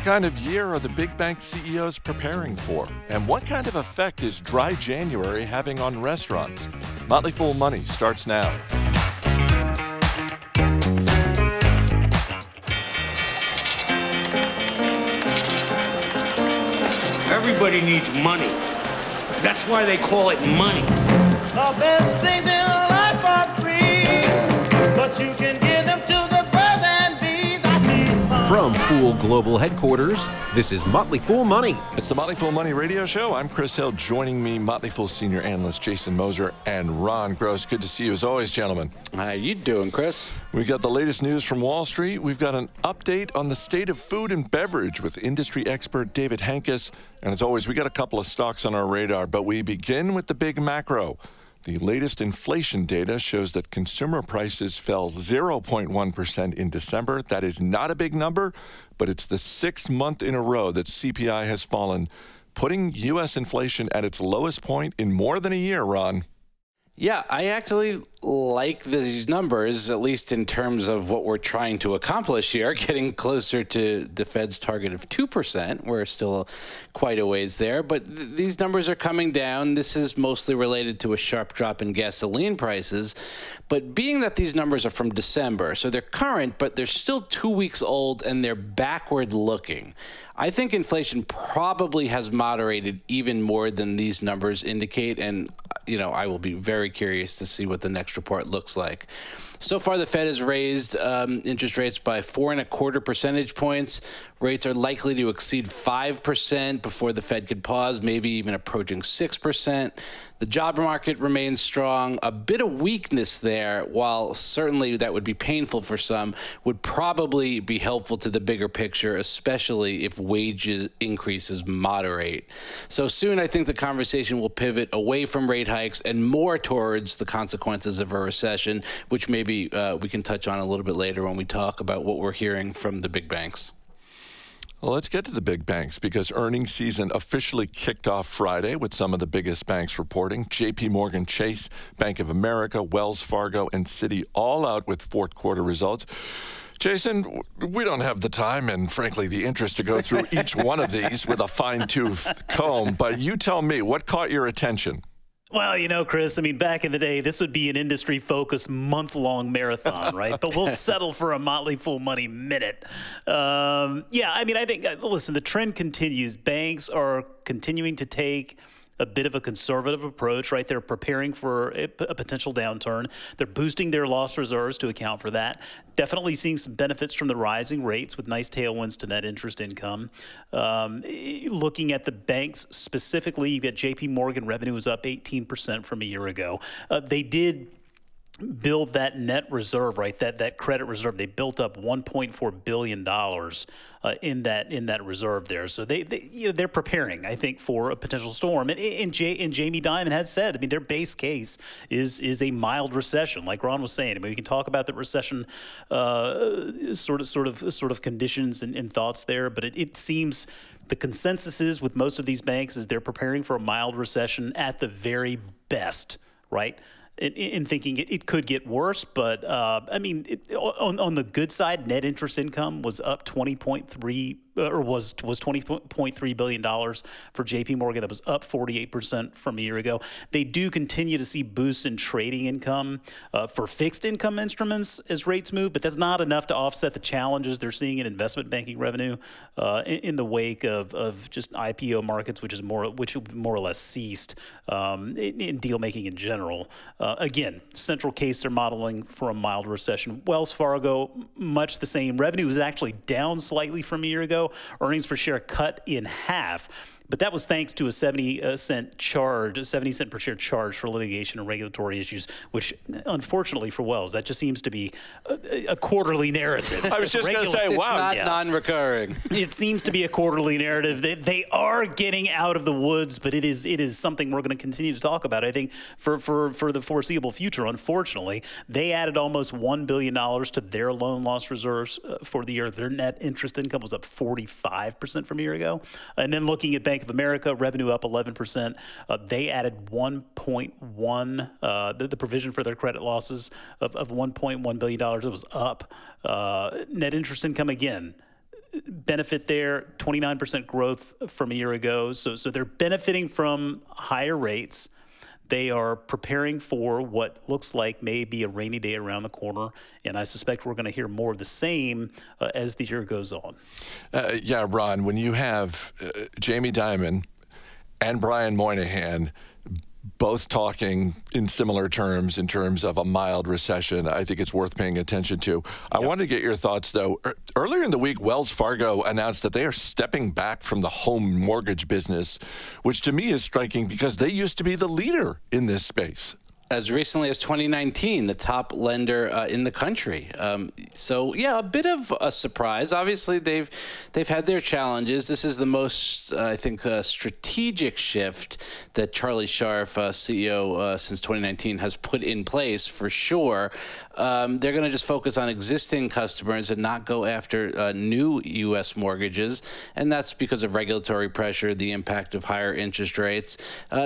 What kind of year are the big bank CEOs preparing for? And what kind of effect is dry January having on restaurants? Motley Fool Money starts now. Everybody needs money. That's why they call it money. The best Fool Global Headquarters, this is Motley Fool Money. It's the Motley Fool Money Radio Show. I'm Chris Hill. Joining me, Motley Fool senior analyst Jason Moser and Ron Gross. Good to see you as always, gentlemen. How you doing, Chris? We've got the latest news from Wall Street. We've got an update on the state of food and beverage with industry expert David Henkes. And as always, we got a couple of stocks on our radar, but we begin with the big macro. The latest inflation data shows that consumer prices fell 0.1% in December. That is not a big number, but it's the sixth month in a row that CPI has fallen, putting U.S. inflation at its lowest point in more than a year, Ron. Yeah, I actually like these numbers, at least in terms of what we're trying to accomplish here, getting closer to the Fed's target of 2%. We're still quite a ways there, but th- these numbers are coming down. This is mostly related to a sharp drop in gasoline prices. But being that these numbers are from December, so they're current, but they're still two weeks old and they're backward looking. I think inflation probably has moderated even more than these numbers indicate, and you know I will be very curious to see what the next report looks like. So far, the Fed has raised um, interest rates by four and a quarter percentage points. Rates are likely to exceed 5% before the Fed could pause, maybe even approaching 6%. The job market remains strong. A bit of weakness there, while certainly that would be painful for some, would probably be helpful to the bigger picture, especially if wages increases moderate. So soon, I think the conversation will pivot away from rate hikes and more towards the consequences of a recession, which maybe uh, we can touch on a little bit later when we talk about what we're hearing from the big banks. Well, let's get to the big banks because earnings season officially kicked off Friday with some of the biggest banks reporting. JP Morgan Chase, Bank of America, Wells Fargo, and Citi all out with fourth quarter results. Jason, we don't have the time and, frankly, the interest to go through each one of these with a fine tooth comb, but you tell me what caught your attention? Well, you know, Chris, I mean, back in the day, this would be an industry focused month long marathon, right? But we'll settle for a Motley Fool Money minute. Um, yeah, I mean, I think, uh, listen, the trend continues. Banks are continuing to take a bit of a conservative approach, right? They're preparing for a, potential downturn. They're boosting their loss reserves to account for that. Definitely seeing some benefits from the rising rates with nice tailwinds to net interest income. Um, looking at the banks specifically, you've got JP Morgan revenue was up 18% from a year ago. Uh, they did build that net reserve, right? That that credit reserve. They built up 1.4 billion dollars uh, in that in that reserve there. So they, they you know they're preparing, I think, for a potential storm. And, and, J, and Jamie Dimon has said, I mean, their base case is is a mild recession, like Ron was saying. I mean, we can talk about the recession uh, sort of sort of sort of conditions and, and thoughts there, but it, it seems the consensus is with most of these banks is they're preparing for a mild recession at the very best, right? In, in thinking it, it, could get worse. But uh, I mean, it, on, on the good side, net interest income was up 20.3 uh, or was was 20.3 billion dollars for JP Morgan that was up 48% from a year ago. They do continue to see boosts in trading income uh, for fixed income instruments as rates move, but that's not enough to offset the challenges they're seeing in investment banking revenue uh, in, in, the wake of, of just IPO markets, which is more which more or less ceased um, in, in, deal making in general. Uh, again, central case they're modeling for a mild recession. Wells Fargo, much the same. Revenue was actually down slightly from a year ago earnings per share cut in half. But that was thanks to a 70 uh, cent charge, a 70 cent per share charge for litigation and regulatory issues, which unfortunately for Wells, that just seems to be a, a quarterly narrative. I was just going to say, it's wow. not yeah. non-recurring. it seems to be a quarterly narrative. They, they are getting out of the woods, but it is it is something we're going to continue to talk about. I think for, for, for the foreseeable future, unfortunately, they added almost $1 billion to their loan loss reserves uh, for the year. Their net interest income was up 45% from a year ago. And then looking at bank Bank of America, revenue up 11%. Uh, they added 1.1, uh, the, the, provision for their credit losses of, of $1.1 billion. It was up. Uh, net interest income again benefit there, 29% growth from a year ago. So, so they're benefiting from higher rates. They are preparing for what looks like may be a rainy day around the corner, and I suspect we're going to hear more of the same uh, as the year goes on. Uh, yeah, Ron, when you have uh, Jamie Dimon and Brian Moynihan both talking in similar terms in terms of a mild recession. I think it's worth paying attention to. I want to get your thoughts though. Er, earlier in the week, Wells Fargo announced that they are stepping back from the home mortgage business, which to me is striking because they used to be the leader in this space as recently as 2019, the top lender uh, in the country. Um, so yeah, a bit of a surprise. Obviously, they've they've had their challenges. This is the most, uh, I think, uh, strategic shift that Charlie Scharf, uh, CEO uh, since 2019, has put in place for sure. Um, they're going to just focus on existing customers and not go after uh, new U.S. mortgages, and that's because of regulatory pressure, the impact of higher interest rates.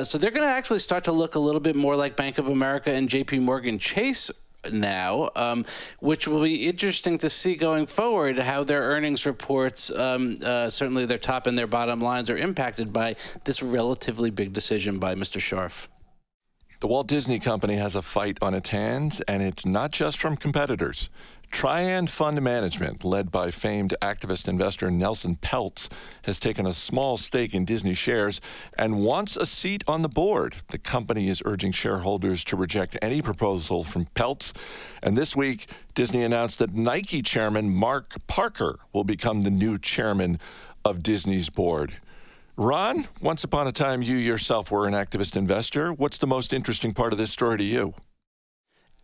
so they're going to actually start to look a little bit more like Bank of America and JP Morgan Chase now, um, which will be interesting to see going forward how their earnings reports, um, uh, certainly their top and their bottom lines, are impacted by this relatively big decision by Mr. Scharf. The Walt Disney Company has a fight on its hands, and it's not just from competitors. Trian Fund Management, led by famed activist investor Nelson Peltz, has taken a small stake in Disney shares and wants a seat on the board. The company is urging shareholders to reject any proposal from Peltz. And this week, Disney announced that Nike chairman Mark Parker will become the new chairman of Disney's board. Ron, once upon a time, you yourself were an activist investor. What's the most interesting part of this story to you?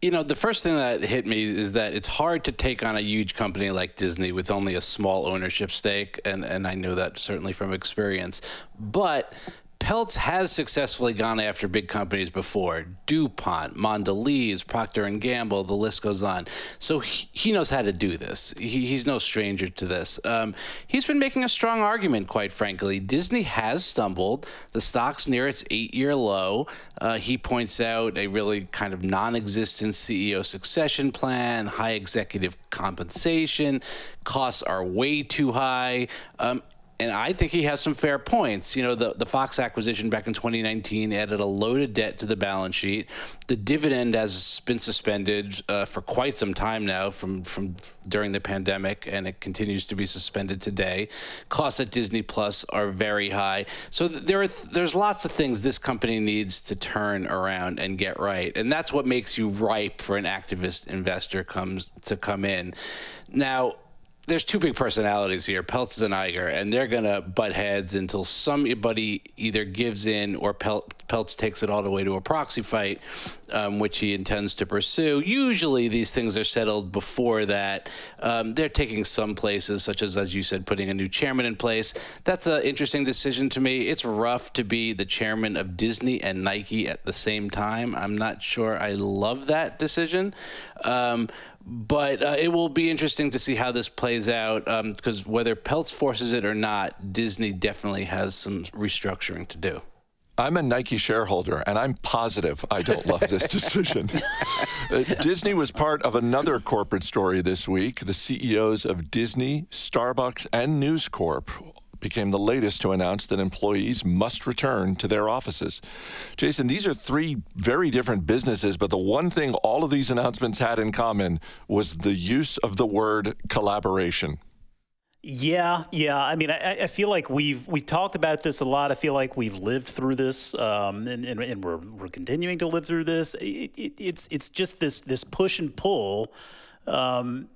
You know, the first thing that hit me is that it's hard to take on a huge company like Disney with only a small ownership stake, and, and I know that certainly from experience. But Peltz has successfully gone after big companies before DuPont, Mondelez, Procter & Gamble, the list goes on. So he, he knows how to do this. He, he's no stranger to this. Um, he's been making a strong argument, quite frankly. Disney has stumbled. The stock's near its eight-year low. Uh, he points out a really kind of non-existent CEO succession plan, high executive compensation, costs are way too high. Um, and I think he has some fair points. You know, the, the Fox acquisition back in 2019 added a load of debt to the balance sheet. The dividend has been suspended uh, for quite some time now, from from during the pandemic, and it continues to be suspended today. Costs at Disney Plus are very high. So there are th- there's lots of things this company needs to turn around and get right, and that's what makes you ripe for an activist investor comes to come in. Now there's two big personalities here, Peltz and Iger, and they're gonna butt heads until somebody either gives in or Pel- Peltz takes it all the way to a proxy fight, um, which he intends to pursue. Usually, these things are settled before that. Um, they're taking some places, such as, as you said, putting a new chairman in place. That's an interesting decision to me. It's rough to be the chairman of Disney and Nike at the same time. I'm not sure I love that decision. Um, but uh, it will be interesting to see how this plays out because um, whether Peltz forces it or not, Disney definitely has some restructuring to do. I'm a Nike shareholder, and I'm positive I don't love this decision. uh, Disney was part of another corporate story this week. The CEOs of Disney, Starbucks, and News Corp became the latest to announce that employees must return to their offices. Jason, these are three very different businesses, but the one thing all of these announcements had in common was the use of the word collaboration. Yeah, yeah. I mean, I, I, feel like we've we've talked about this a lot. I feel like we've lived through this, um, and, and, and, we're we're continuing to live through this. It, it, it's it's just this this push and pull. Um,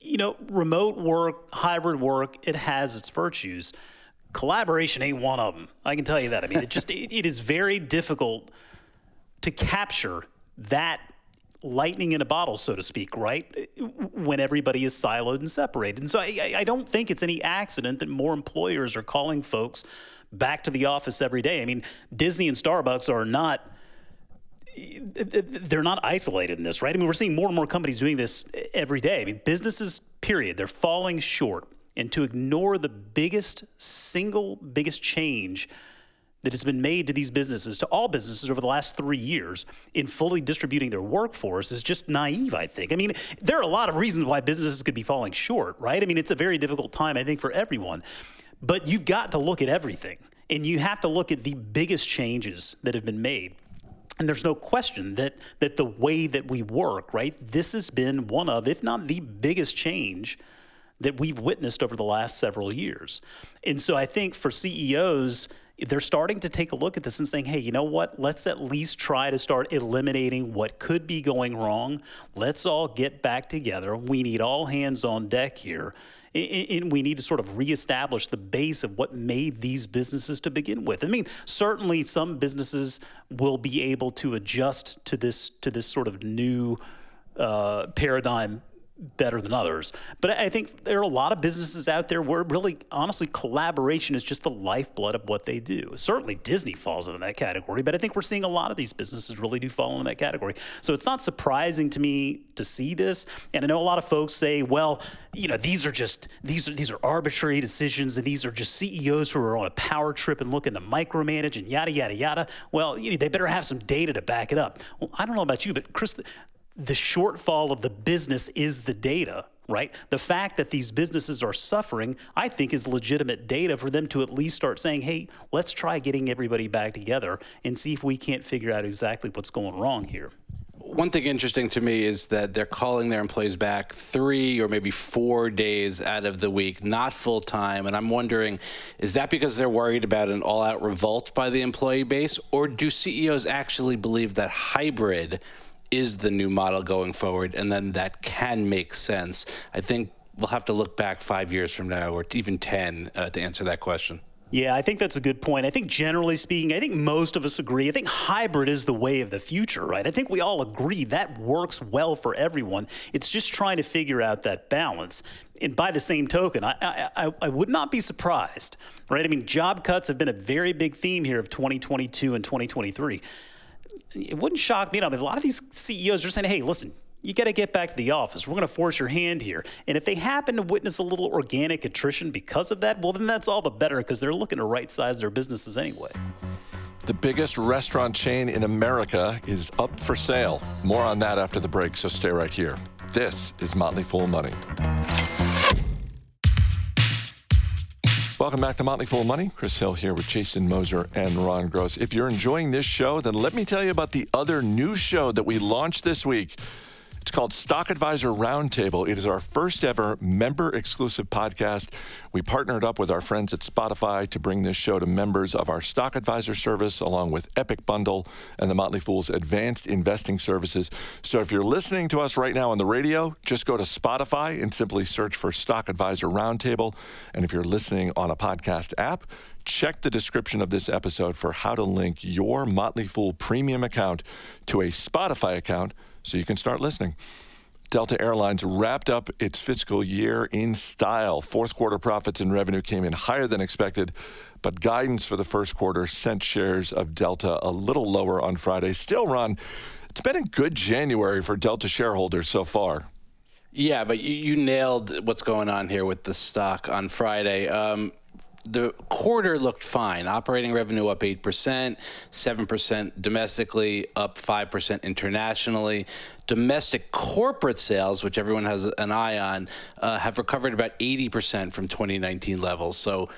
you know, remote work, hybrid work, it has its virtues. Collaboration ain't one of them. I can tell you that. I mean, it just it, it is very difficult to capture that lightning in a bottle, so to speak, right? When everybody is siloed and separated. And so I, I don't think it's any accident that more employers are calling folks back to the office every day. I mean, Disney and Starbucks are not they're not isolated in this, right? I mean, we're seeing more and more companies doing this every day. I mean, businesses, period, they're falling short. And to ignore the biggest, single biggest change that has been made to these businesses, to all businesses over the last three years in fully distributing their workforce is just naive, I think. I mean, there are a lot of reasons why businesses could be falling short, right? I mean, it's a very difficult time, I think, for everyone. But you've got to look at everything, and you have to look at the biggest changes that have been made. And there's no question that that the way that we work, right? This has been one of, if not the biggest change that we've witnessed over the last several years. And so I think for CEOs, they're starting to take a look at this and saying, hey, you know what? Let's at least try to start eliminating what could be going wrong. Let's all get back together. We need all hands on deck here and we need to sort of reestablish the base of what made these businesses to begin with. I mean, certainly some businesses will be able to adjust to this to this sort of new uh, paradigm better than others. But I think there are a lot of businesses out there where really, honestly, collaboration is just the lifeblood of what they do. Certainly Disney falls into that category, but I think we're seeing a lot of these businesses really do fall into that category. So it's not surprising to me to see this. And I know a lot of folks say, well, you know, these are just these are these are arbitrary decisions and these are just CEOs who are on a power trip and looking to micromanage and yada yada yada. Well, you know, they better have some data to back it up. Well, I don't know about you, but Chris, the shortfall of the business is the data, right? The fact that these businesses are suffering, I think, is legitimate data for them to at least start saying, hey, let's try getting everybody back together and see if we can't figure out exactly what's going wrong here. One thing interesting to me is that they're calling their employees back three or maybe four days out of the week, not full time. And I'm wondering, is that because they're worried about an all out revolt by the employee base? Or do CEOs actually believe that hybrid is the new model going forward, and then that can make sense. I think we'll have to look back five years from now, or even 10, uh, to answer that question. Yeah, I think that's a good point. I think generally speaking, I think most of us agree. I think hybrid is the way of the future, right? I think we all agree that works well for everyone. It's just trying to figure out that balance. And by the same token, I, I, I would not be surprised, right? I mean, job cuts have been a very big theme here of 2022 and 2023 it wouldn't shock me. I mean, a lot of these CEOs are saying, hey, listen, you got to get back to the office. We're going to force your hand here. And if they happen to witness a little organic attrition because of that, well, then that's all the better because they're looking to right size their businesses anyway. The biggest restaurant chain in America is up for sale. More on that after the break, so stay right here. This is Motley Fool Money. Welcome back to Motley Fool Money. Chris Hill here with Jason Moser and Ron Gross. If you're enjoying this show, then let me tell you about the other new show that we launched this week. It's called Stock Advisor Roundtable. It is our first ever member exclusive podcast. We partnered up with our friends at Spotify to bring this show to members of our Stock Advisor service, along with Epic Bundle and the Motley Fool's advanced investing services. So if you're listening to us right now on the radio, just go to Spotify and simply search for Stock Advisor Roundtable. And if you're listening on a podcast app, check the description of this episode for how to link your Motley Fool premium account to a Spotify account so you can start listening. Delta Airlines wrapped up its fiscal year in style. Fourth quarter profits and revenue came in higher than expected, but guidance for the first quarter sent shares of Delta a little lower on Friday. Still, Ron, it's been a good January for Delta shareholders so far. Yeah, but you, you nailed what's going on here with the stock on Friday. Um, the quarter looked fine. Operating revenue up 8%, 7% domestically, up 5% internationally. Domestic corporate sales, which everyone has an eye on, uh, have recovered about 80% from 2019 levels. So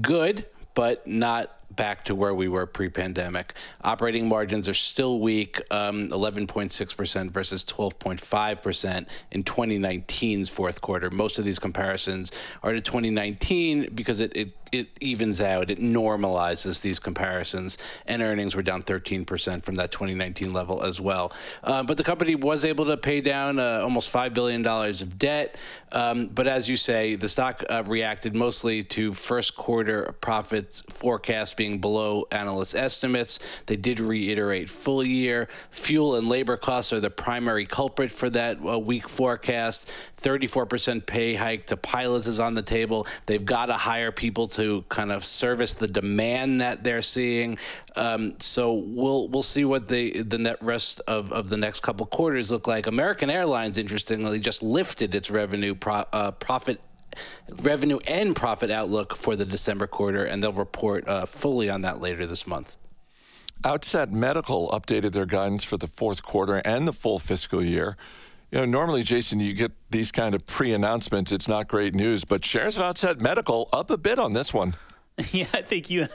good, but not back to where we were pre-pandemic. Operating margins are still weak, um, 11.6% versus 12.5% in 2019's fourth quarter. Most of these comparisons are to 2019 because it, it it evens out, it normalizes these comparisons, and earnings were down 13% from that 2019 level as well. Uh, but the company was able to pay down uh, almost $5 billion of debt. Um, but as you say, the stock uh, reacted mostly to first quarter profits forecast being below analyst estimates. They did reiterate full year. Fuel and labor costs are the primary culprit for that uh, weak forecast. 34% pay hike to pilots is on the table. They've got to hire people to to kind of service the demand that they're seeing. Um, so we'll we'll see what the the net rest of, of the next couple quarters look like. American Airlines, interestingly, just lifted its revenue pro, uh, profit revenue and profit outlook for the December quarter, and they'll report uh, fully on that later this month. Outset Medical updated their guidance for the fourth quarter and the full fiscal year. You know, normally, Jason, you get these kind of pre-announcements. It's not great news, but shares of Outset Medical up a bit on this one. Yeah, I think you.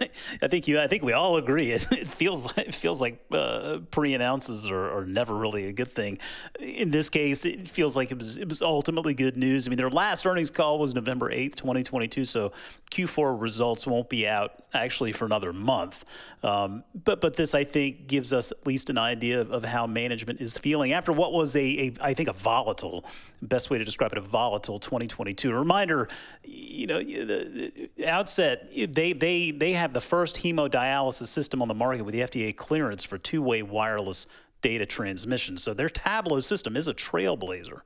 I think you. I think we all agree. It, it feels. It feels like uh, pre-announces are, are, never really a good thing. In this case, it feels like it was. It was ultimately good news. I mean, their last earnings call was November eighth, twenty twenty two. So Q4 results won't be out actually for another month. Um, but but this, I think, gives us at least an idea of, of how management is feeling after what was a, a I think a volatile. Best way to describe it, a volatile 2022. A reminder, you know, the, the outset they they they have the first hemodialysis system on the market with the FDA clearance for two-way wireless data transmission. So their Tablo system is a trailblazer.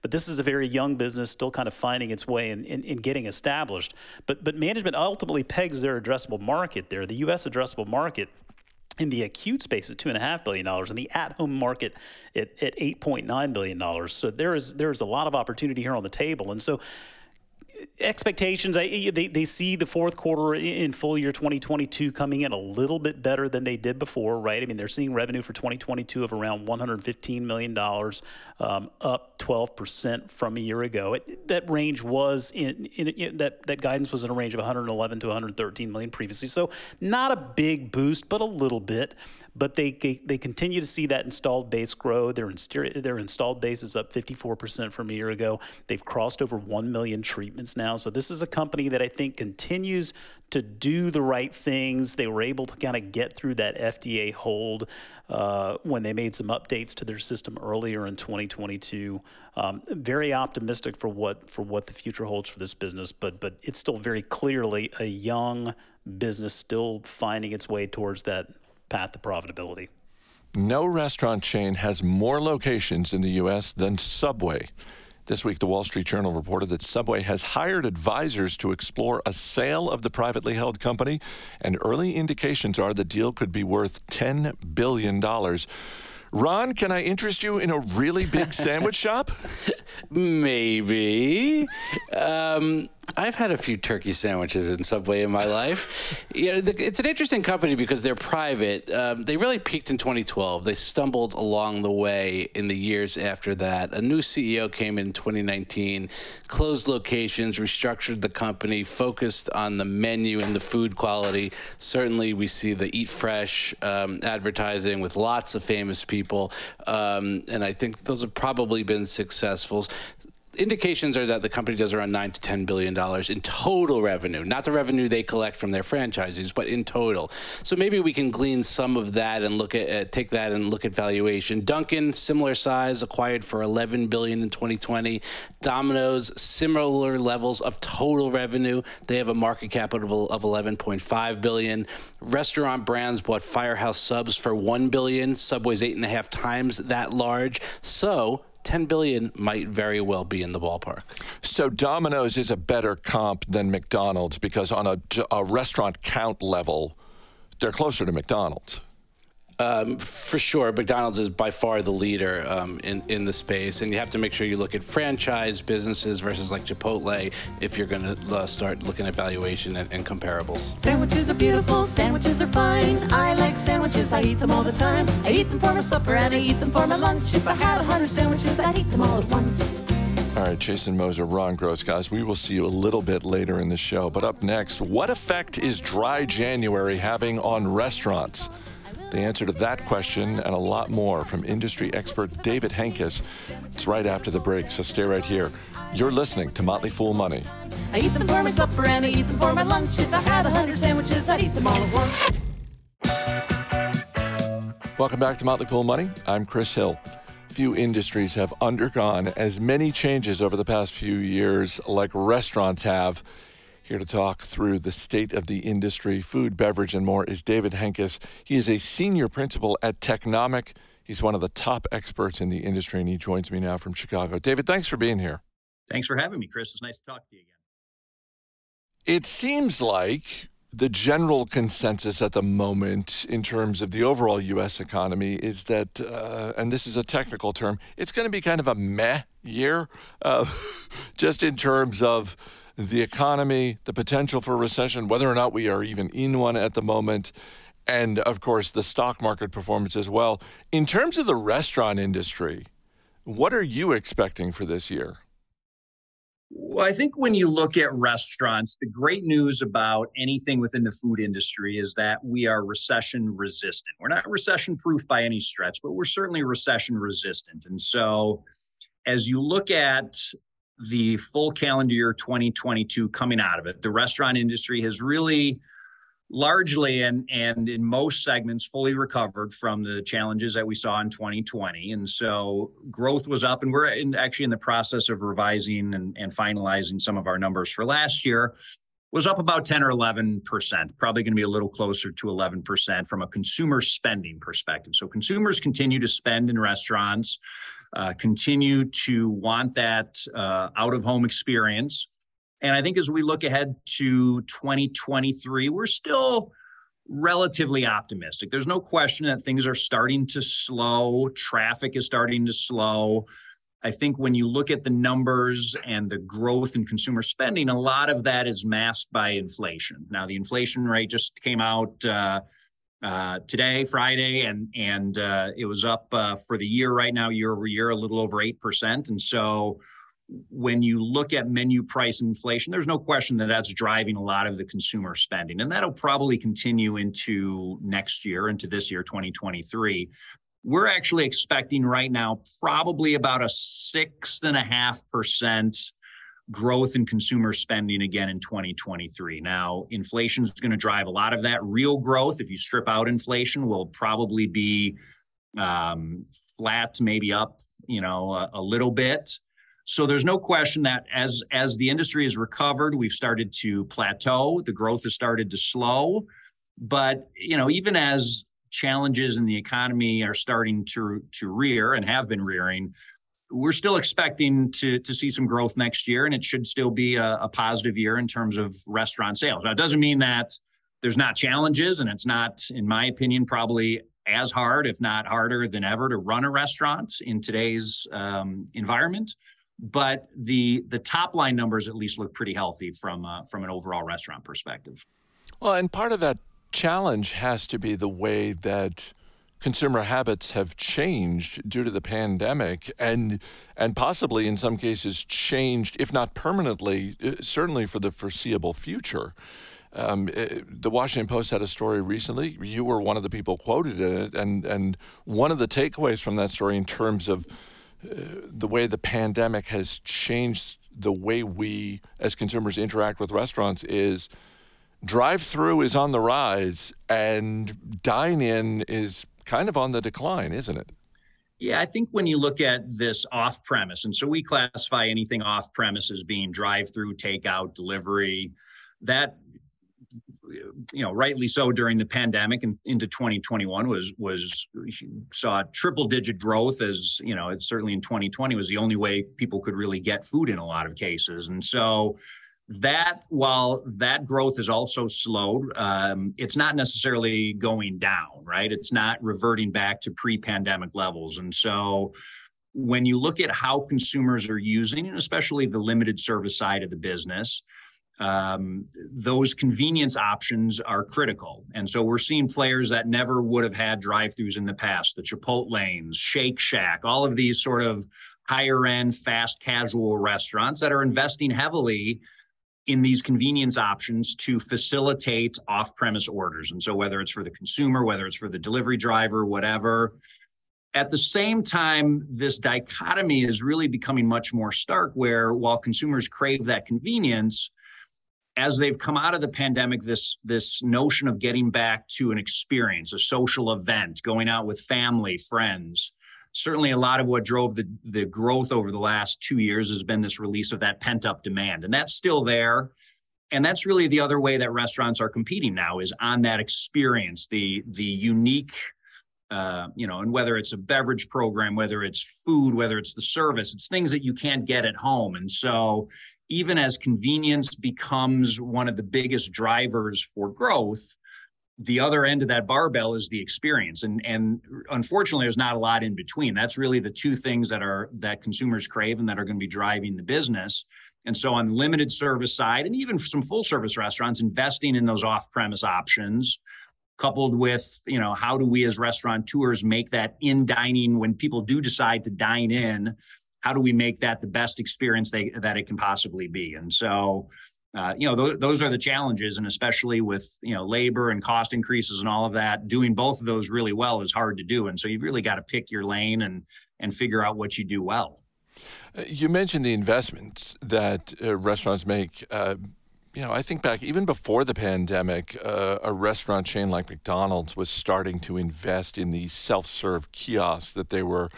But this is a very young business, still kind of finding its way in, in, in, getting established. But, but management ultimately pegs their addressable market there. The U.S. addressable market in the acute space at $2.5 billion and the at-home market at, at $8.9 billion. So there is, there is a lot of opportunity here on the table. And so expectations, I, they, they see the fourth quarter in full year 2022 coming in a little bit better than they did before, right? I mean, they're seeing revenue for 2022 of around $115 million, um, up 12% from a year ago. It, that range was in, in, in, that, that guidance was in a range of 111 to 113 million previously. So not a big boost, but a little bit but they, they, continue to see that installed base grow. Their, their installed base is up 54% from a year ago. They've crossed over 1 million treatments now. So this is a company that I think continues to do the right things. They were able to kind of get through that FDA hold uh, when they made some updates to their system earlier in 2022. Um, very optimistic for what for what the future holds for this business, but but it's still very clearly a young business still finding its way towards that path to profitability. No restaurant chain has more locations in the U.S. than Subway. This week, the Wall Street Journal reported that Subway has hired advisors to explore a sale of the privately held company, and early indications are the deal could be worth $10 billion. Ron, can I interest you in a really big sandwich shop? Maybe. Um, I've had a few turkey sandwiches in Subway in my life. Yeah, it's an interesting company because they're private. Um, they really peaked in 2012. They stumbled along the way in the years after that. A new CEO came in 2019, closed locations, restructured the company, focused on the menu and the food quality. Certainly, we see the Eat Fresh um, advertising with lots of famous people, um, and I think those have probably been successful indications are that the company does around nine to ten billion dollars in total revenue, not the revenue they collect from their franchises, but in total. So maybe we can glean some of that and look at uh, take that and look at valuation. Dunkin', similar size, acquired for 11 billion in 2020. Domino's, similar levels of total revenue. They have a market capital of 11.5 billion. Restaurant brands bought Firehouse Subs for 1 billion. Subway's eight and a half times that large. So 10 billion might very well be in the ballpark. So Domino's is a better comp than McDonald's because on a, a restaurant count level, they're closer to McDonald's. Um, for sure, McDonald's is by far the leader um, in in the space, and you have to make sure you look at franchise businesses versus like Chipotle if you're going to uh, start looking at valuation and, and, comparables. Sandwiches are beautiful, sandwiches are fine. I like sandwiches, I eat them all the time. I eat them for my supper and I eat them for my lunch. If I had a hundred sandwiches, I'd eat them all at once. All right, Jason Moser, Ron Gross, guys. We will see you a little bit later in the show. But up next, what effect is dry January having on restaurants? The answer to that question and a lot more from industry expert David Henkes. It's right after the break, so stay right here. You're listening to Motley Fool Money. I eat them for my supper and I eat them for my lunch. If I had a hundred sandwiches, I'd eat them all at once. Welcome back to Motley Fool Money. I'm Chris Hill. Few industries have undergone as many changes over the past few years like restaurants have. Here to talk through the state of the industry, food, beverage, and more is David Henkes. He is a senior principal at Technomic. He's one of the top experts in the industry, and he joins me now from Chicago. David, thanks for being here. Thanks for having me, Chris. It's nice to talk to you again. It seems like the general consensus at the moment in terms of the overall U.S. economy is that, uh, and this is a technical term, it's going to be kind of a meh year, uh, just in terms of the economy, the potential for recession, whether or not we are even in one at the moment, and of course the stock market performance as well. In terms of the restaurant industry, what are you expecting for this year? Well, I think when you look at restaurants, the great news about anything within the food industry is that we are recession resistant. We're not recession proof by any stretch, but we're certainly recession resistant. And so, as you look at the full calendar year 2022 coming out of it, the restaurant industry has really largely and and in most segments fully recovered from the challenges that we saw in 2020 and so growth was up and we're in, actually in the process of revising and, and finalizing some of our numbers for last year. Was up about 10 or 11 percent probably going to be a little closer to 11 percent from a consumer spending perspective. So consumers continue to spend in restaurants uh, continue to want that uh, out of home experience and I think as we look ahead to 2023, we're still relatively optimistic. There's no question that things are starting to slow, traffic is starting to slow. I think when you look at the numbers and the growth in consumer spending, a lot of that is masked by inflation. Now, the inflation rate just came out uh, uh, today, Friday, and and uh, it was up uh, for the year right now, year over year, a little over eight percent. And so when you look at menu price inflation, there's no question that that's driving a lot of the consumer spending. And that'll probably continue into next year, into this year, 2023. We're actually expecting right now probably about a six and a half percent growth in consumer spending again in 2023. Now, inflation is going to drive a lot of that. Real growth, if you strip out inflation, will probably be um, flat, maybe up, you know, a, a little bit. So there's no question that as as the industry has recovered, we've started to plateau. The growth has started to slow. But you know, even as challenges in the economy are starting to to rear and have been rearing, we're still expecting to to see some growth next year, and it should still be a, a positive year in terms of restaurant sales. Now, it doesn't mean that there's not challenges, and it's not, in my opinion, probably as hard, if not harder than ever, to run a restaurant in today's um, environment but the the top line numbers at least look pretty healthy from uh, from an overall restaurant perspective. Well, and part of that challenge has to be the way that consumer habits have changed due to the pandemic and and possibly in some cases changed if not permanently uh, certainly for the foreseeable future um, uh, the Washington Post had a story recently. You were one of the people quoted in it, and and one of the takeaways from that story in terms of the way the pandemic has changed the way we as consumers interact with restaurants is drive through is on the rise and dine in is kind of on the decline, isn't it? Yeah, I think when you look at this off premise, and so we classify anything off premise as being drive through, takeout, delivery, that you know, rightly so during the pandemic and into 2021 was was saw triple digit growth as you know, it certainly in 2020 was the only way people could really get food in a lot of cases, and so that while that growth is also slowed, um, it's not necessarily going down, right? It's not reverting back to pre-pandemic levels, and so when you look at how consumers are using, and especially the limited service side of the business, um, those convenience options are critical. And so we're seeing players that never would have had drive throughs in the past, the Chipotlanes, Shake Shack, all of these sort of higher end, fast casual restaurants that are investing heavily in these convenience options to facilitate off premise orders. And so whether it's for the consumer, whether it's for the delivery driver, whatever. At the same time, this dichotomy is really becoming much more stark where while consumers crave that convenience, as they've come out of the pandemic, this this notion of getting back to an experience, a social event, going out with family, friends. Certainly, a lot of what drove the the growth over the last two years has been this release of that pent up demand, and that's still there. And that's really the other way that restaurants are competing now is on that experience, the the unique uh, you know, and whether it's a beverage program, whether it's food, whether it's the service, it's things that you can't get at home. And so even as convenience becomes one of the biggest drivers for growth, the other end of that barbell is the experience. And and unfortunately there's not a lot in between. That's really the two things that are that consumers crave and that are going to be driving the business. And so on the limited service side and even some full service restaurants investing in those off premise options coupled with you know how do we as restaurateurs make that in dining when people do decide to dine in how do we make that the best experience they, that it can possibly be? And so uh, you know, th- those are the challenges, and especially with you know labor and cost increases and all of that, doing both of those really well is hard to do. And so you've really got to pick your lane and and figure out what you do well. Uh, you mentioned the investments that uh, restaurants make. Uh, you know, I think back even before the pandemic, uh, a restaurant chain like McDonald's was starting to invest in the self-serve kiosks that they were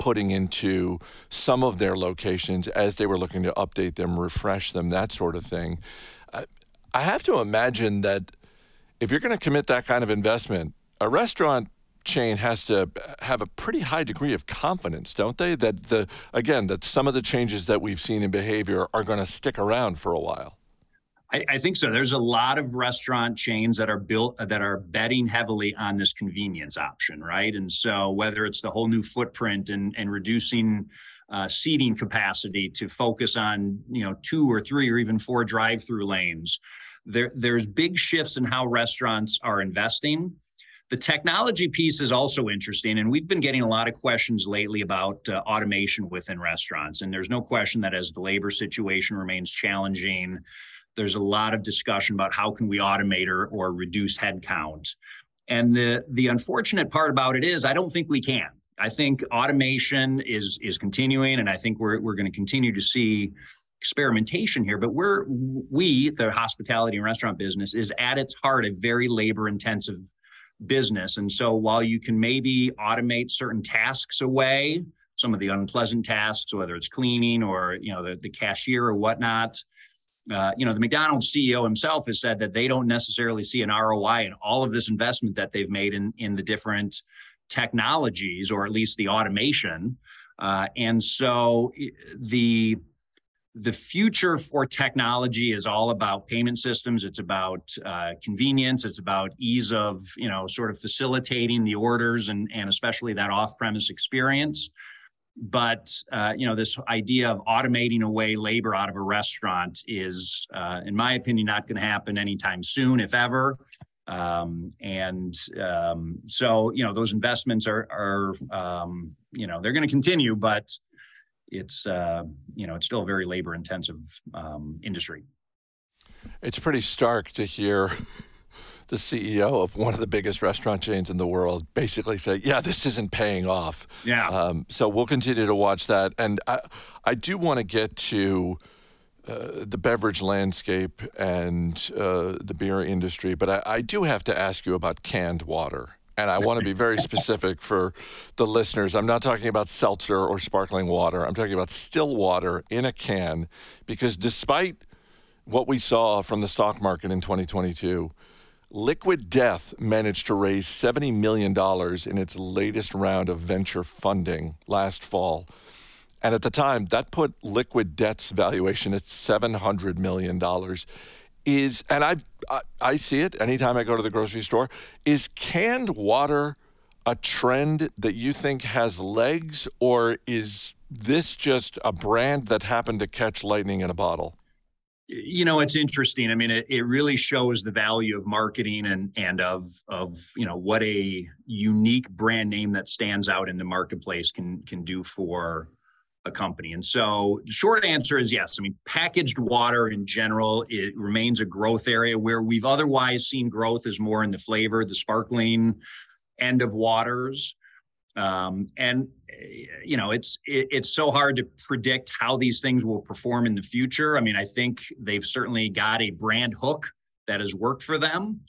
putting into some of their locations as they were looking to update them, refresh them, that sort of thing. I have to imagine that if you're going to commit that kind of investment, a restaurant chain has to have a pretty high degree of confidence, don't they? That the again that some of the changes that we've seen in behavior are going to stick around for a while. I, I, think so. There's a lot of restaurant chains that are built that are betting heavily on this convenience option, right? And so whether it's the whole new footprint and and reducing uh, seating capacity to focus on you know two or three or even four drive-through lanes, there there's big shifts in how restaurants are investing. The technology piece is also interesting, and we've been getting a lot of questions lately about uh, automation within restaurants. And there's no question that as the labor situation remains challenging, there's a lot of discussion about how can we automate or, or reduce headcount. And the the unfortunate part about it is I don't think we can. I think automation is is continuing, and I think we're we're going to continue to see experimentation here. But we're we the hospitality and restaurant business is at its heart a very labor intensive business, and so while you can maybe automate certain tasks away, some of the unpleasant tasks, whether it's cleaning or you know the, the cashier or whatnot, uh, you know, the McDonald's CEO himself has said that they don't necessarily see an ROI in all of this investment that they've made in in the different technologies, or at least the automation. Uh, and so the the future for technology is all about payment systems. It's about uh, convenience. It's about ease of you know sort of facilitating the orders and and especially that off premise experience but uh, you know this idea of automating away labor out of a restaurant is uh, in my opinion not going to happen anytime soon if ever. Um, and um, so you know those investments are are um, you know they're going to continue but it's uh, you know it's still a very labor intensive um, industry. It's pretty stark to hear the CEO of one of the biggest restaurant chains in the world basically say, "Yeah, this isn't paying off." Yeah. Um, so we'll continue to watch that, and I, I do want to get to. Uh, the beverage landscape and uh, the beer industry, but I, I do have to ask you about canned water. And I want to be very specific for the listeners. I'm not talking about seltzer or sparkling water. I'm talking about still water in a can because despite what we saw from the stock market in 2022, Liquid Death managed to raise $70 million in its latest round of venture funding last fall. And at the time, that put Liquid Death's valuation at $700 million. Is, and I, I, I see it anytime I go to the grocery store, is canned water a trend that you think has legs, or is this just a brand that happened to catch lightning in a bottle? You know it's interesting. I mean it, it really shows the value of marketing and and of of you know what a unique brand name that stands out in the marketplace can can do for a company. And so the short answer is yes. I mean packaged water in general it remains a growth area where we've otherwise seen growth is more in the flavor the sparkling end of waters. Um, and you know it's it, it's so hard to predict how these things will perform in the future. I mean i think they've certainly got a brand hook that has worked for them.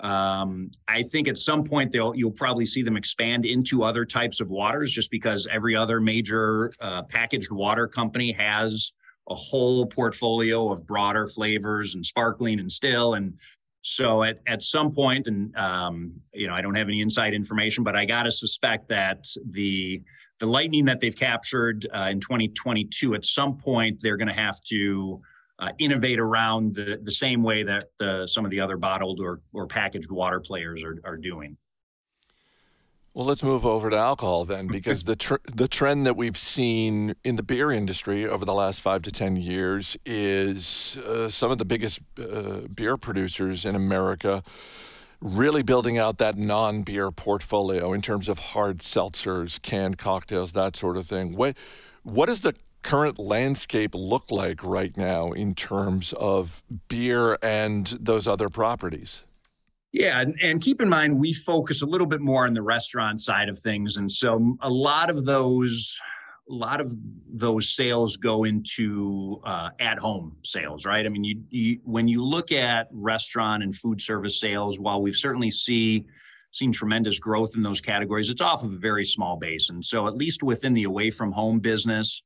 Um, i think at some point they'll you'll probably see them expand into other types of waters just because every other major uh, packaged water company has a whole portfolio of broader flavors and sparkling and still. And so at, at some point, and um, you know, I don't have any inside information, but I got to suspect that the the lightning that they've captured uh, in 2022, at some point, they're going to have to uh, innovate around the, the same way that the, some of the other bottled or, or packaged water players are, are doing. Well, let's move over to alcohol then, because the tr- the trend that we've seen in the beer industry over the last five to ten years is uh, some of the biggest uh, beer producers in America really building out that non-beer portfolio in terms of hard seltzers, canned cocktails, that sort of thing. What what does the current landscape look like right now in terms of beer and those other properties? Yeah, and, and, keep in mind we focus a little bit more on the restaurant side of things, and so a lot of those, a lot of those sales go into uh, at-home sales, right? I mean, you, you when you look at restaurant and food service sales, while we've certainly see seen tremendous growth in those categories, it's off of a very small base, and so at least within the away from home business,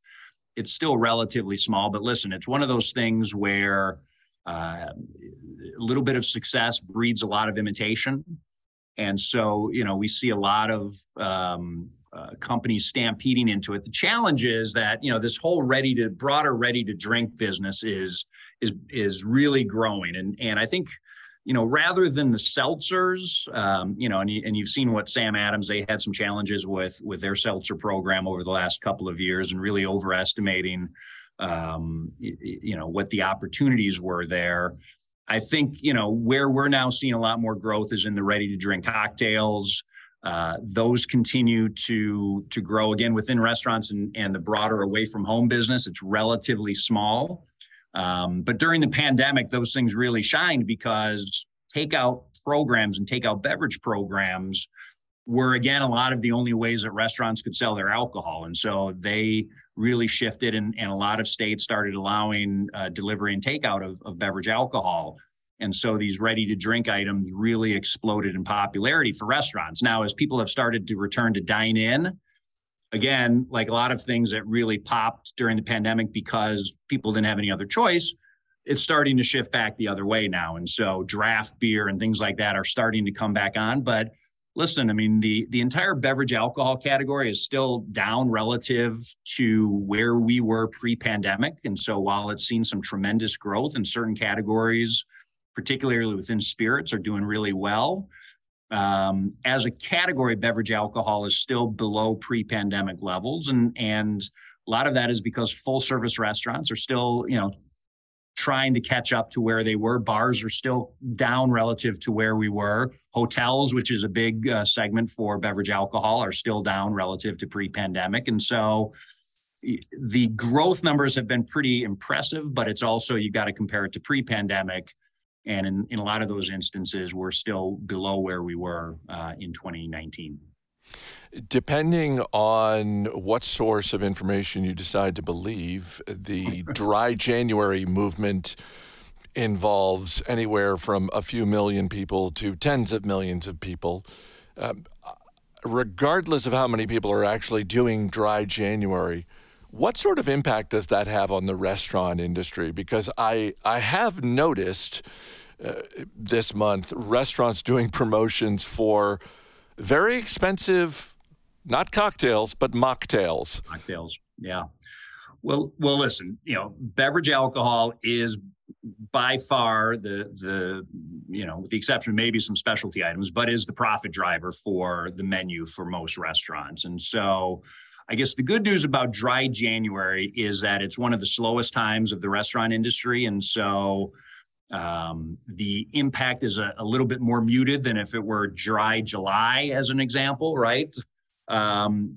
it's still relatively small. But listen, it's one of those things where uh, a little bit of success breeds a lot of imitation. And so, you know, we see a lot of um, uh, companies stampeding into it. The challenge is that you know this whole ready to broader ready to drink business is is is really growing, and and I think you know rather than the seltzers, um, you know, and you, and you've seen what Sam Adams they had some challenges with with their seltzer program over the last couple of years, and really overestimating um, you, you know what the opportunities were there. I think you know where we're now seeing a lot more growth is in the ready to drink cocktails. Uh, those continue to to grow again within restaurants and, and the broader away from home business. It's relatively small, um, but during the pandemic, those things really shined because takeout programs and takeout beverage programs were again a lot of the only ways that restaurants could sell their alcohol, and so they really shifted and, and a lot of states started allowing uh, delivery and takeout of, of beverage alcohol. And so these ready to drink items really exploded in popularity for restaurants. Now, as people have started to return to dine in, again, like a lot of things that really popped during the pandemic because people didn't have any other choice, it's starting to shift back the other way now. And so draft beer and things like that are starting to come back on. But listen, I mean, the the entire beverage alcohol category is still down relative to where we were pre-pandemic. And so while it's seen some tremendous growth in certain categories, particularly within spirits, are doing really well. Um, as a category, beverage alcohol is still below pre-pandemic levels, and and a lot of that is because full service restaurants are still, you know, trying to catch up to where they were. Bars are still down relative to where we were. Hotels, which is a big uh, segment for beverage alcohol, are still down relative to pre pandemic. And so the growth numbers have been pretty impressive, but it's also, you've got to compare it to pre pandemic. And in, in a lot of those instances, we're still below where we were uh, in 2019. Depending on what source of information you decide to believe, the dry January movement involves anywhere from a few million people to tens of millions of people. Um, regardless of how many people are actually doing dry January, what sort of impact does that have on the restaurant industry? Because I, I have noticed uh, this month restaurants doing promotions for very expensive not cocktails, but mocktails. Mocktails, yeah. Well, well, listen. You know, beverage alcohol is by far the the you know, with the exception of maybe some specialty items, but is the profit driver for the menu for most restaurants. And so, I guess the good news about dry January is that it's one of the slowest times of the restaurant industry, and so um, the impact is a, a, little bit more muted than if it were dry July, as an example, right? Um,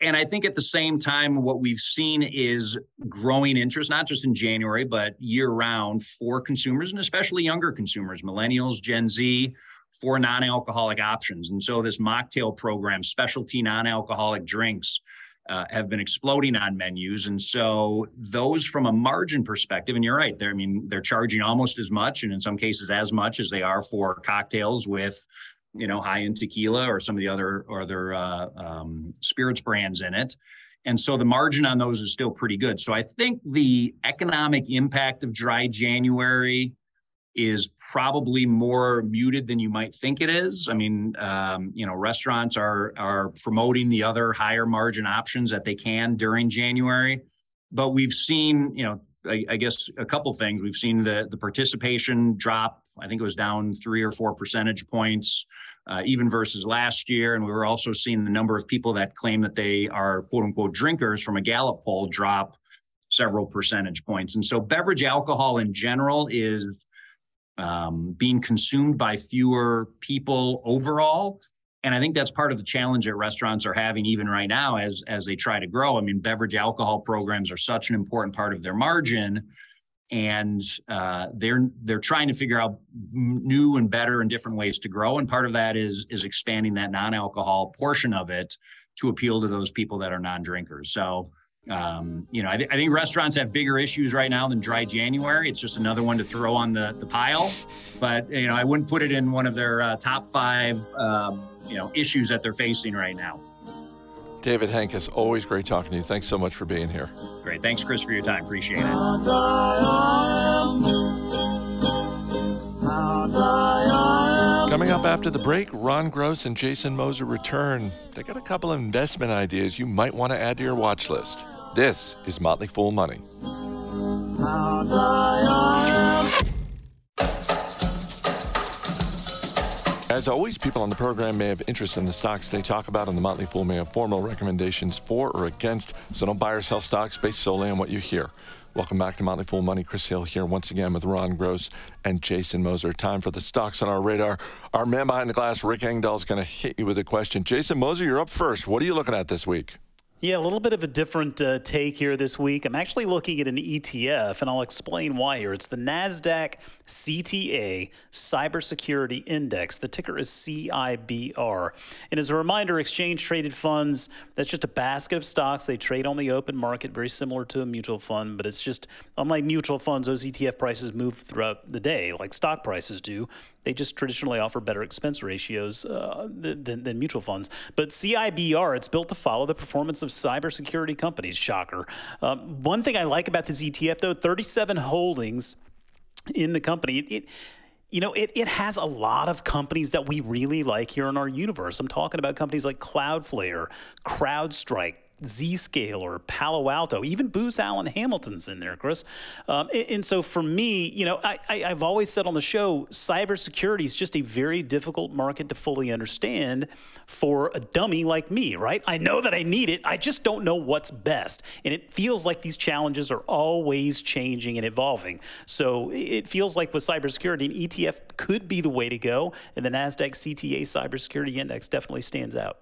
and I think at the same time, what we've seen is growing interest, not just in January, but year round for consumers and especially younger consumers, millennials, Gen Z, for non alcoholic options. And so this mocktail program, specialty non alcoholic drinks, uh, have been exploding on menus. And so those from a margin perspective, and you're right, they're, I mean, they're charging almost as much and in some cases as much as they are for cocktails with you know, high end tequila or some of the other or other uh, um, spirits brands in it. And so the margin on those is still pretty good. So I think the economic impact of dry January is probably more muted than you might think it is. I mean, um, you know, restaurants are are promoting the other higher margin options that they can during January, but we've seen, you know, I, I guess a couple things. We've seen the the participation drop. I think it was down three or four percentage points, uh, even versus last year. And we were also seeing the number of people that claim that they are quote unquote drinkers from a Gallup poll drop several percentage points. And so beverage alcohol in general is um, being consumed by fewer people overall. And I think that's part of the challenge that restaurants are having even right now as as they try to grow. I mean, beverage alcohol programs are such an important part of their margin, and uh, they're they're trying to figure out new and better and different ways to grow. And part of that is is expanding that non-alcohol portion of it to appeal to those people that are non-drinkers. So um, you know, I, th- I, think restaurants have bigger issues right now than dry January. It's just another one to throw on the, the pile. But, you know, I wouldn't put it in one of their uh, top five, um, you know, issues that they're facing right now. David Henkes, always great talking to you. Thanks so much for being here. Great. Thanks, Chris, for your time. Appreciate it. Coming up after the break, Ron Gross and Jason Moser return. They got a couple of investment ideas you might want to add to your watch list. This is Motley Fool Money. As always, people on the program may have interest in the stocks they talk about, and the Motley Fool may have formal recommendations for or against, so don't buy or sell stocks based solely on what you hear. Welcome back to Motley Fool Money. Chris Hill here once again with Ron Gross and Jason Moser. Time for the stocks on our radar. Our man behind the glass, Rick Engdahl, is going to hit you with a question. Jason Moser, you're up first. What are you looking at this week? Yeah, a little bit of a different uh, take here this week. I'm actually looking at an ETF, and I'll explain why here. It's the NASDAQ CTA Cybersecurity Index. The ticker is CIBR. And as a reminder, exchange traded funds, that's just a basket of stocks. They trade on the open market, very similar to a mutual fund, but it's just, unlike mutual funds, those ETF prices move throughout the day, like stock prices do. They just traditionally offer better expense ratios uh, than, than, mutual funds. But CIBR, it's built to follow the performance of cybersecurity companies. Shocker. Um, one thing I like about this ETF, though, 37 holdings in the company. It, it you know, it, it has a lot of companies that we really like here in our universe. I'm talking about companies like Cloudflare, CrowdStrike, Zscaler, Palo Alto, even Booz Allen Hamilton's in there, Chris. Um, and, and, so for me, you know, I, I, have always said on the show, cybersecurity is just a very difficult market to fully understand for a dummy like me, right? I know that I need it. I just don't know what's best. And it feels like these challenges are always changing and evolving. So it feels like with cybersecurity, an ETF could be the way to go. And the NASDAQ CTA Cybersecurity Index definitely stands out.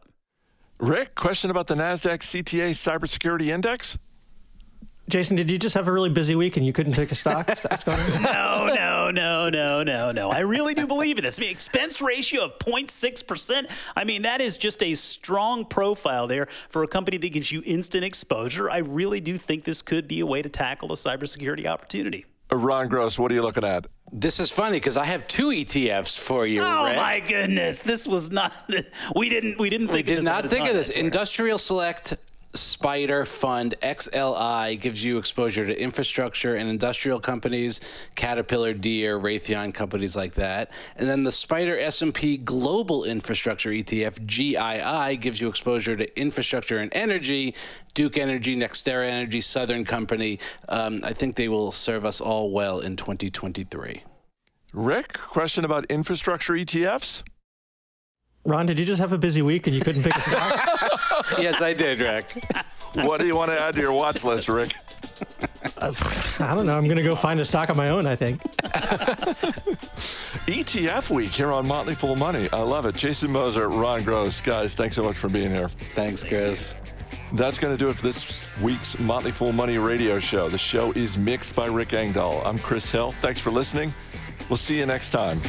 Rick, question about the NASDAQ CTA Cybersecurity Index? Jason, did you just have a really busy week and you couldn't take a stock? no, no, no, no, no, no. I really do believe in this. I mean, expense ratio of 0.6%. I mean, that is just a strong profile there for a company that gives you instant exposure. I really do think this could be a way to tackle a cybersecurity opportunity. Uh, Ron Gross, what are you looking at? This is funny because I have two ETFs for you. Oh Rick. my goodness! This was not. We didn't. We didn't think. We did not think of this. Industrial Select Spider Fund XLI gives you exposure to infrastructure and industrial companies, Caterpillar, Deere, Raytheon companies like that. And then the Spider S&P Global Infrastructure ETF GII gives you exposure to infrastructure and energy, Duke Energy, NextEra Energy, Southern Company. Um, I think they will serve us all well in 2023. Rick, question about infrastructure ETFs? Ron, did you just have a busy week and you couldn't pick a stock? yes, I did, Rick. what do you want to add to your watch list, Rick? Uh, I don't know. I'm going to go find a stock of my own, I think. ETF week here on Motley Fool Money. I love it. Jason Moser, Ron Gross. Guys, thanks so much for being here. Thanks, Chris. That's going to do it for this week's Motley Fool Money radio show. The show is mixed by Rick Engdahl. I'm Chris Hill. Thanks for listening. We'll see you next time.